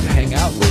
hang out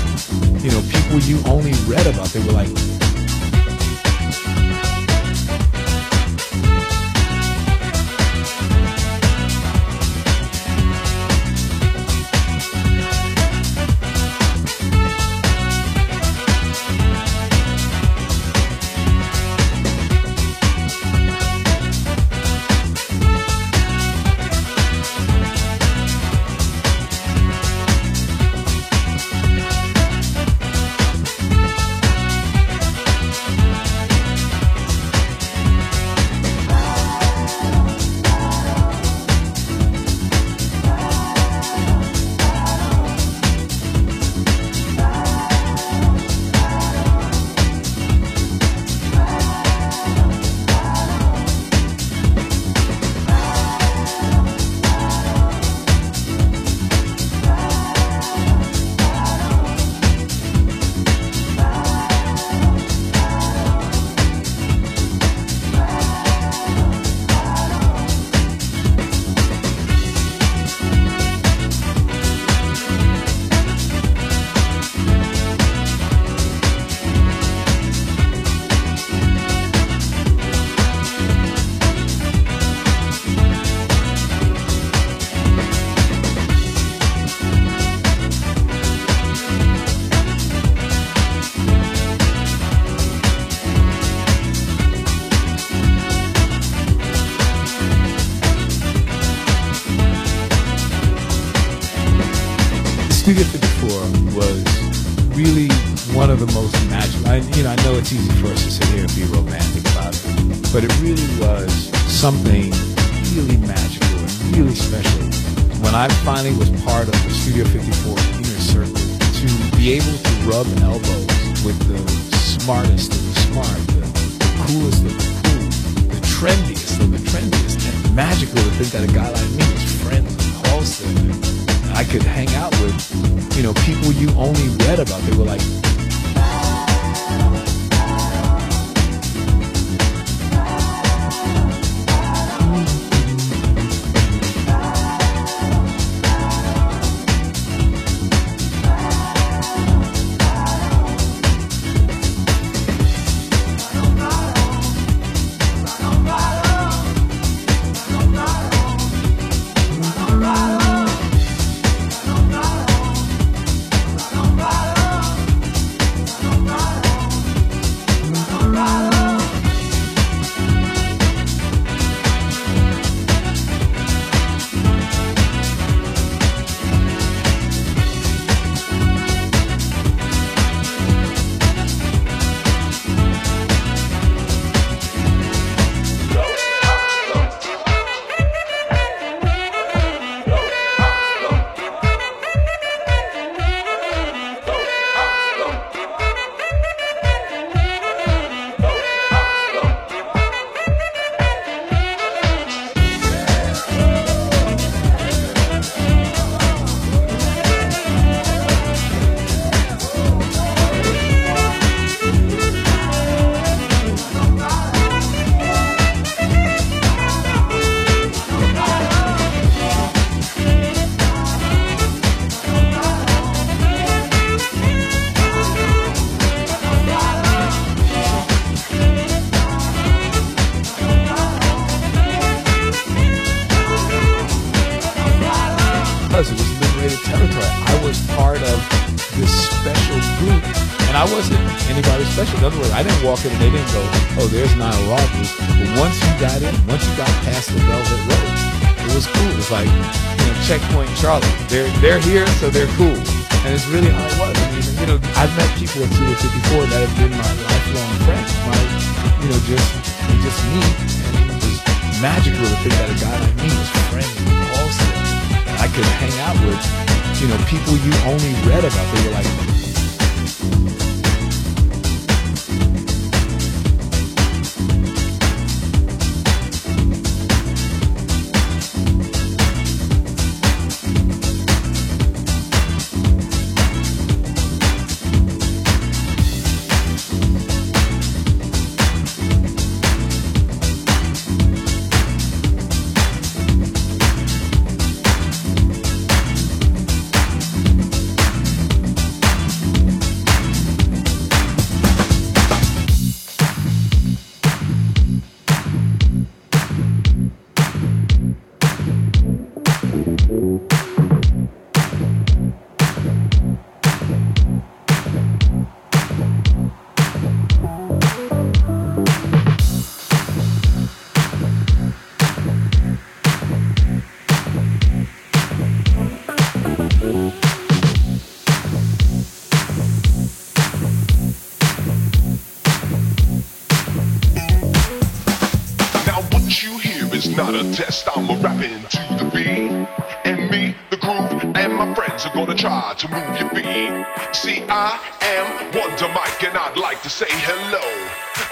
to move your feet. See, I am Wonder Mike, and I'd like to say hello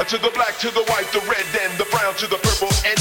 to the black, to the white, the red, and the brown, to the purple, and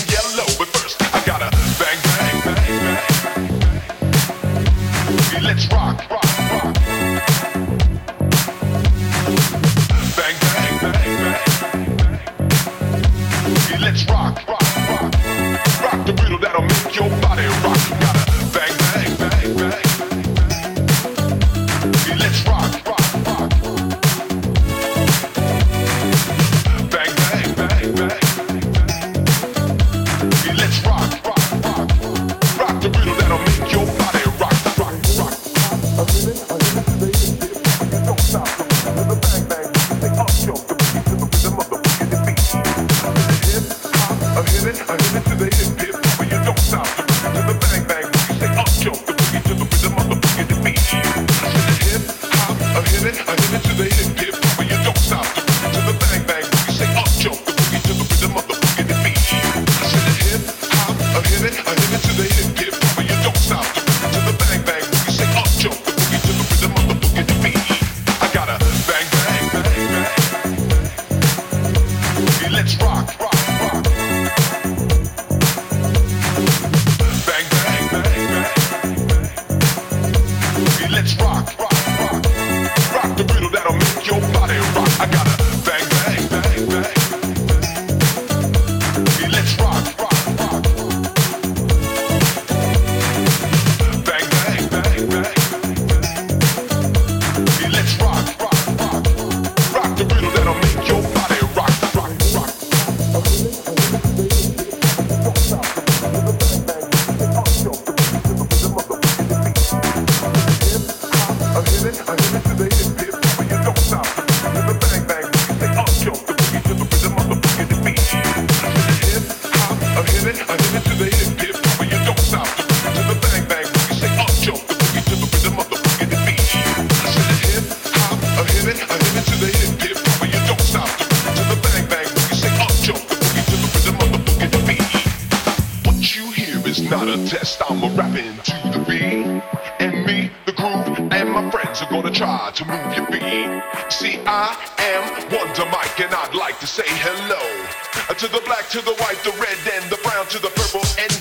gonna try to move your feet. See, I am Wonder Mike, and I'd like to say hello uh, to the black, to the white, the red, and the brown, to the purple, and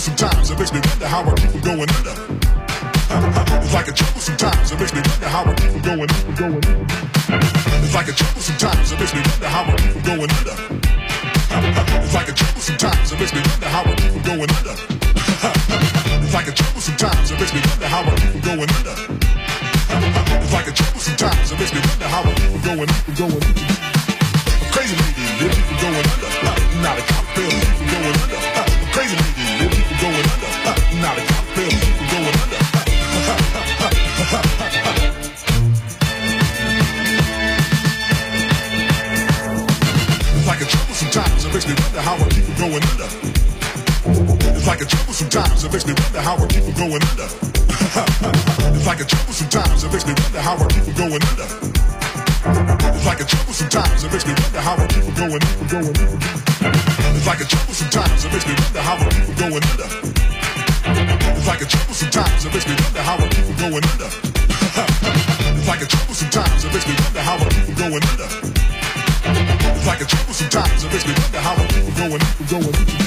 trouble sometimes. It makes me wonder how I keep from going under. it's like a trouble sometimes. It makes me wonder how I keep from going. Going It's like a trouble sometimes. It makes me wonder how I keep from going under. it's like a trouble sometimes. It makes me wonder how I keep from going under. it's like a trouble sometimes. It makes me wonder how I keep from going under. it's like a trouble sometimes. It makes me wonder how I keep from going. Going going under. it's like a trouble sometimes. It makes me wonder how I keep from going under. It's like a trouble sometimes. It makes me wonder how I keep from going under. Going It's like a trouble sometimes. It makes me wonder how I keep from going under. It's like a trouble sometimes. It makes me wonder how I keep from going under. it's like a trouble sometimes. It makes me wonder how I keep from going under. It's like a trouble sometimes. It makes me wonder how I keep from going under. Going Crazy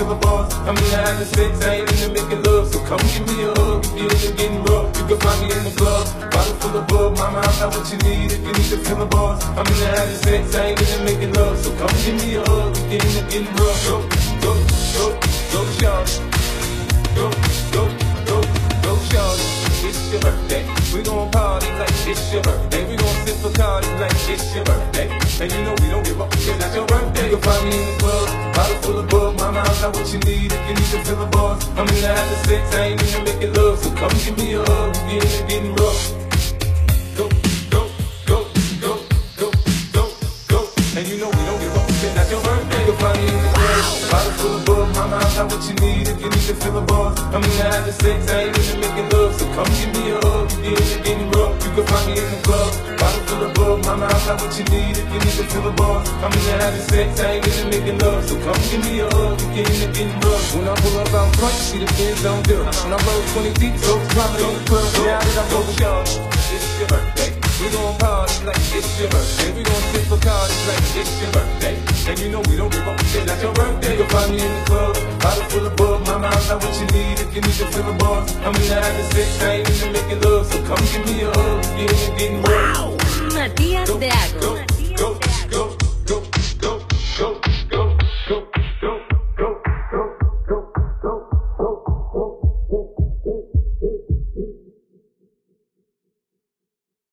to the boss. I'm in the having sex, I ain't into making love. So come give me a hug if you're into getting rough. You can find me in the club, bottle full of bug. Mama, I got what you need if you need to feel the boss. I'm in the having sex, I ain't into making love. So come give me a hug if you're into getting rough. Go, go, go, go, shawty. Go, go. It's your birthday. We gon' party like it's your birthday. We gon' sip Bacardi like it's your birthday. And you know we don't give up because that's your birthday. You'll find me in the club, bottle full of bug. Mama, I got what you need if you need to feel the boss. I'm in the having sex, I ain't into making love. So come give me a hug if you're into getting rough. Go, go, go, go, go, go, go. And you know we don't give up because that's your birthday. You'll find me in the club, Mama, I got what you need if you need to feel the boss. I'm in the having sex, I ain't into making love. So come give me a hug if you're into getting rough. You can find me in the club, bottle full of bug. Mama, I got what you need if you need to feel the boss. I'm in the having sex, I ain't into making love. So come give me a hug if you're into getting rough. When I pull up out front, see the kids don't. When I roll 20 deep, so it's probably in the club. Now that I'm over y'all, it's your birthday. We gon' party like it's your birthday. We gon' sip Bacardi like it's your birthday. And you know we don't give a shit like your birthday. You'll find me in the club, bottle full of bug. My mind's not what you need if you need to fill a bar. I'm in the habit of sex, I ain't into making love. So come give me a hug, You ain't getting wow. Natias de Agro.